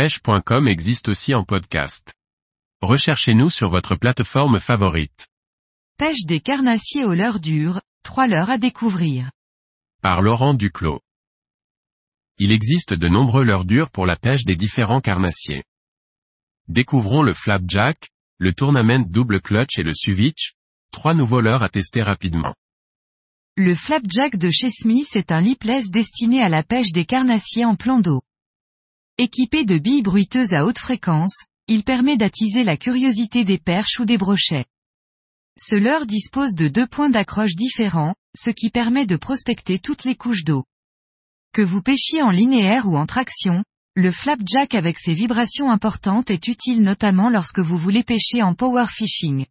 pêche.com existe aussi en podcast. Recherchez-nous sur votre plateforme favorite. Pêche des carnassiers au leurre dur, trois leurres à découvrir. Par Laurent Duclos. Il existe de nombreux leurres durs pour la pêche des différents carnassiers. Découvrons le flapjack, le tournament double clutch et le suvitch, trois nouveaux leurres à tester rapidement. Le flapjack de chez Smith est un lipless destiné à la pêche des carnassiers en plan d'eau. Équipé de billes bruiteuses à haute fréquence, il permet d'attiser la curiosité des perches ou des brochets. Ce leurre dispose de deux points d'accroche différents, ce qui permet de prospecter toutes les couches d'eau. Que vous pêchiez en linéaire ou en traction, le flapjack avec ses vibrations importantes est utile notamment lorsque vous voulez pêcher en power fishing.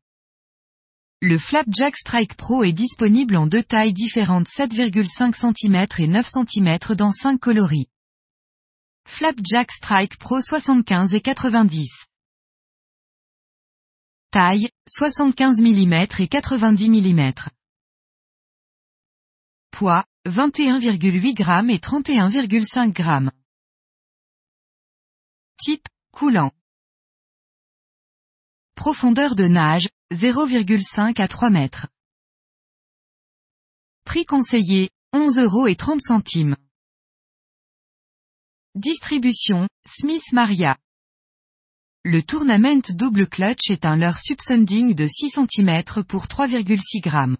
Le Flapjack Strike Pro est disponible en deux tailles différentes 7,5 cm et 9 cm dans 5 coloris. Flapjack Strike Pro 75 et 90. Taille, 75 mm et 90 mm. Poids, 21,8 g et 31,5 g. Type, coulant. Profondeur de nage, 0,5 à 3 mètres. Prix conseillé, 11 euros et 30 centimes. Distribution, Smith Maria. Le Tournament double clutch est un leurre subsunding de 6 cm pour 3,6 g.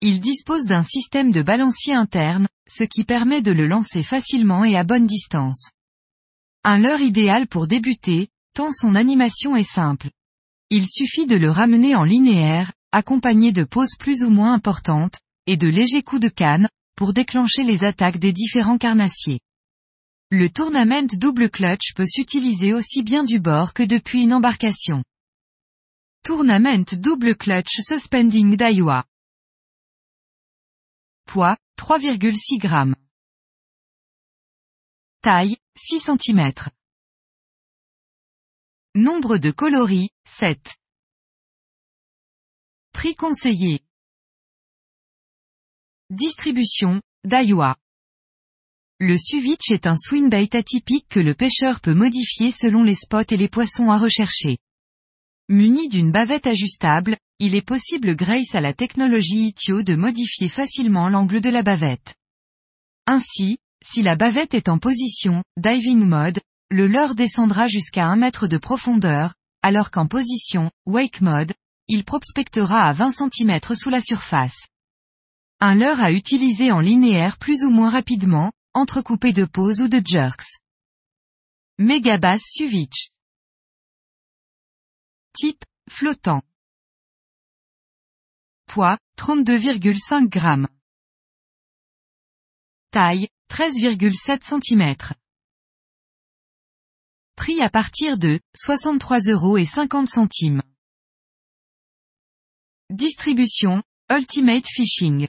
Il dispose d'un système de balancier interne, ce qui permet de le lancer facilement et à bonne distance. Un leurre idéal pour débuter, tant son animation est simple. Il suffit de le ramener en linéaire, accompagné de pauses plus ou moins importantes, et de légers coups de canne, pour déclencher les attaques des différents carnassiers. Le tournament double clutch peut s'utiliser aussi bien du bord que depuis une embarcation. Tournament double clutch suspending Daiwa. Poids, 3,6 g. Taille, 6 cm. Nombre de coloris, 7. Prix conseillé. Distribution, Daiwa. Le Suvitch est un swinbait atypique que le pêcheur peut modifier selon les spots et les poissons à rechercher. Muni d'une bavette ajustable, il est possible grâce à la technologie ITIO de modifier facilement l'angle de la bavette. Ainsi, si la bavette est en position diving mode, le leurre descendra jusqu'à 1 mètre de profondeur, alors qu'en position wake mode, il prospectera à 20 cm sous la surface. Un leurre à utiliser en linéaire plus ou moins rapidement, entrecoupé de pauses ou de jerks. Megabass Suvitch. Type, flottant. Poids, 32,5 g. Taille, 13,7 cm. Prix à partir de 63 euros et 50 centimes. Distribution, Ultimate Fishing.